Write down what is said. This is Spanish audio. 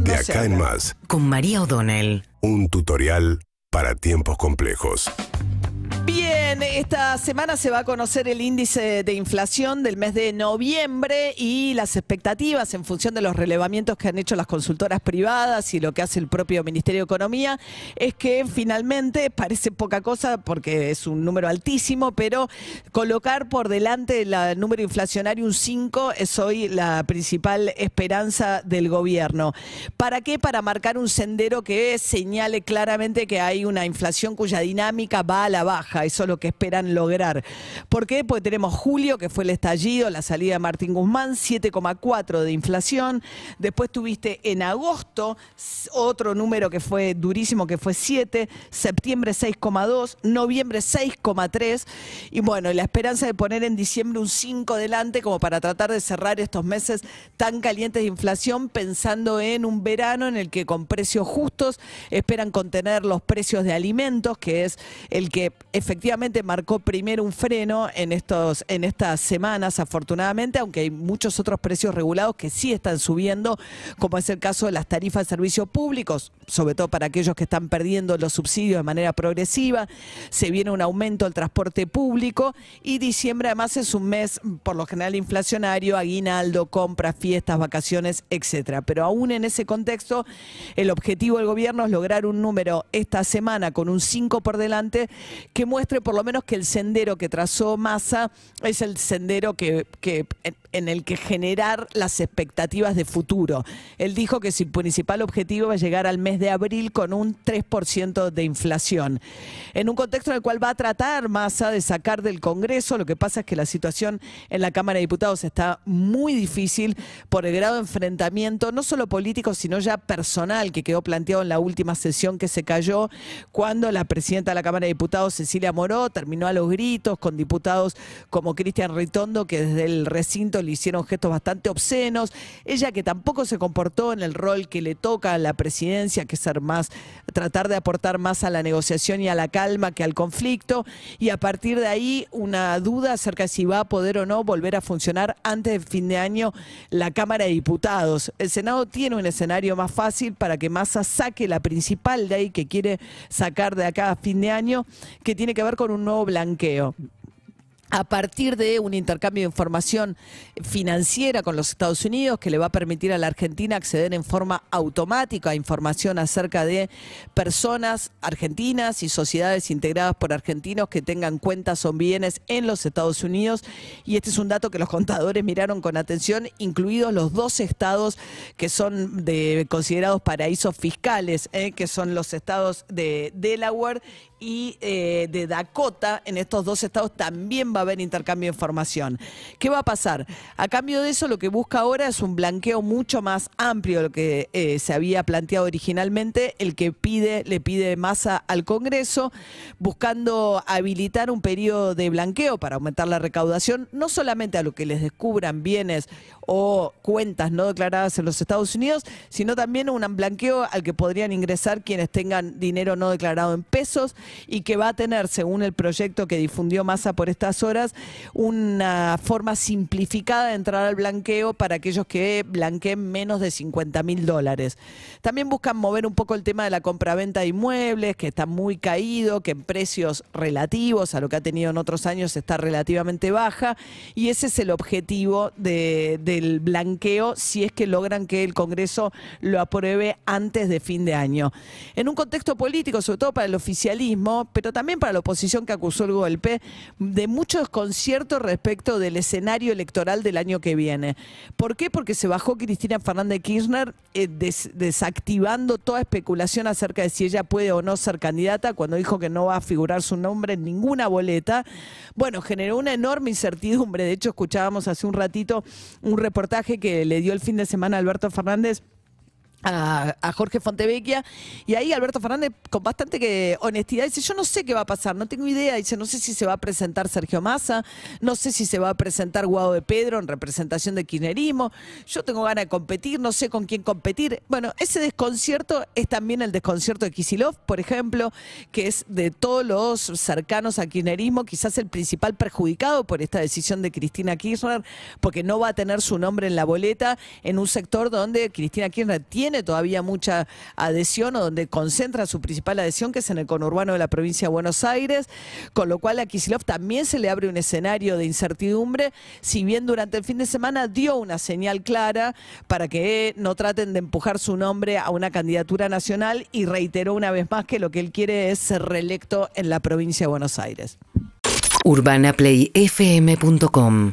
no De acá en más, Con María O'Donnell. un tutorial para tiempos complejos. Esta semana se va a conocer el índice de inflación del mes de noviembre y las expectativas en función de los relevamientos que han hecho las consultoras privadas y lo que hace el propio Ministerio de Economía es que finalmente parece poca cosa porque es un número altísimo, pero colocar por delante el número inflacionario un 5 es hoy la principal esperanza del gobierno. ¿Para qué? Para marcar un sendero que señale claramente que hay una inflación cuya dinámica va a la baja. Eso es lo que esperan lograr. ¿Por qué? Porque tenemos julio, que fue el estallido, la salida de Martín Guzmán, 7,4 de inflación. Después tuviste en agosto otro número que fue durísimo, que fue 7. Septiembre 6,2. Noviembre 6,3. Y bueno, la esperanza de poner en diciembre un 5 delante como para tratar de cerrar estos meses tan calientes de inflación pensando en un verano en el que con precios justos esperan contener los precios de alimentos, que es el que efectivamente marcó primero un freno en estos en estas semanas afortunadamente, aunque hay muchos otros precios regulados que sí están subiendo, como es el caso de las tarifas de servicios públicos, sobre todo para aquellos que están perdiendo los subsidios de manera progresiva, se viene un aumento del transporte público y diciembre además es un mes por lo general inflacionario, aguinaldo, compras, fiestas, vacaciones, etcétera. Pero aún en ese contexto, el objetivo del gobierno es lograr un número esta semana con un 5 por delante que muestre por lo menos que el sendero que trazó Massa es el sendero que, que en, el que generar las expectativas de futuro. Él dijo que su principal objetivo a llegar al mes de abril con un 3% de inflación. En un contexto en el cual va a tratar Massa de sacar del Congreso, lo que pasa es que la situación en la Cámara de Diputados está muy difícil por el grado de enfrentamiento, no solo político, sino ya personal, que quedó planteado en la última sesión que se cayó, cuando la presidenta de la Cámara de Diputados, Cecilia Moró, terminó a los gritos con diputados como Cristian Ritondo, que desde el recinto le hicieron gestos bastante obscenos. Ella que tampoco se comportó en el rol que le toca a la presidencia, que es ser más, tratar de aportar más a la negociación y a la calma que al conflicto. Y a partir de ahí, una duda acerca de si va a poder o no volver a funcionar antes del fin de año la Cámara de Diputados. El Senado tiene un escenario más fácil para que Massa saque la principal ley que quiere sacar de acá a fin de año, que tiene que ver con un nuevo blanqueo a partir de un intercambio de información financiera con los Estados Unidos que le va a permitir a la Argentina acceder en forma automática a información acerca de personas argentinas y sociedades integradas por argentinos que tengan cuentas o bienes en los Estados Unidos. Y este es un dato que los contadores miraron con atención, incluidos los dos estados que son de, considerados paraísos fiscales, eh, que son los estados de Delaware y eh, de Dakota, en estos dos estados también va a haber intercambio de información. ¿Qué va a pasar? A cambio de eso, lo que busca ahora es un blanqueo mucho más amplio de lo que eh, se había planteado originalmente, el que pide, le pide masa al Congreso, buscando habilitar un periodo de blanqueo para aumentar la recaudación, no solamente a lo que les descubran bienes o cuentas no declaradas en los Estados Unidos, sino también un blanqueo al que podrían ingresar quienes tengan dinero no declarado en pesos y que va a tener, según el proyecto que difundió Massa por estas horas, una forma simplificada de entrar al blanqueo para aquellos que blanqueen menos de 50 mil dólares. También buscan mover un poco el tema de la compraventa de inmuebles, que está muy caído, que en precios relativos a lo que ha tenido en otros años está relativamente baja, y ese es el objetivo de- del blanqueo si es que logran que el Congreso lo apruebe antes de fin de año. En un contexto político, sobre todo para el oficialismo, pero también para la oposición que acusó el golpe, de mucho desconcierto respecto del escenario electoral del año que viene. ¿Por qué? Porque se bajó Cristina Fernández Kirchner eh, des- desactivando toda especulación acerca de si ella puede o no ser candidata cuando dijo que no va a figurar su nombre en ninguna boleta. Bueno, generó una enorme incertidumbre. De hecho, escuchábamos hace un ratito un reportaje que le dio el fin de semana a Alberto Fernández a, a Jorge Fontevecchia y ahí Alberto Fernández con bastante que honestidad dice yo no sé qué va a pasar, no tengo idea, dice no sé si se va a presentar Sergio Massa, no sé si se va a presentar Guado de Pedro en representación de kirchnerismo, yo tengo ganas de competir, no sé con quién competir. Bueno, ese desconcierto es también el desconcierto de Kisilov, por ejemplo, que es de todos los cercanos al kirchnerismo, quizás el principal perjudicado por esta decisión de Cristina Kirchner, porque no va a tener su nombre en la boleta en un sector donde Cristina Kirchner tiene tiene todavía mucha adhesión o donde concentra su principal adhesión, que es en el conurbano de la provincia de Buenos Aires, con lo cual a Kisilov también se le abre un escenario de incertidumbre, si bien durante el fin de semana dio una señal clara para que no traten de empujar su nombre a una candidatura nacional y reiteró una vez más que lo que él quiere es ser reelecto en la provincia de Buenos Aires. UrbanaPlayFM.com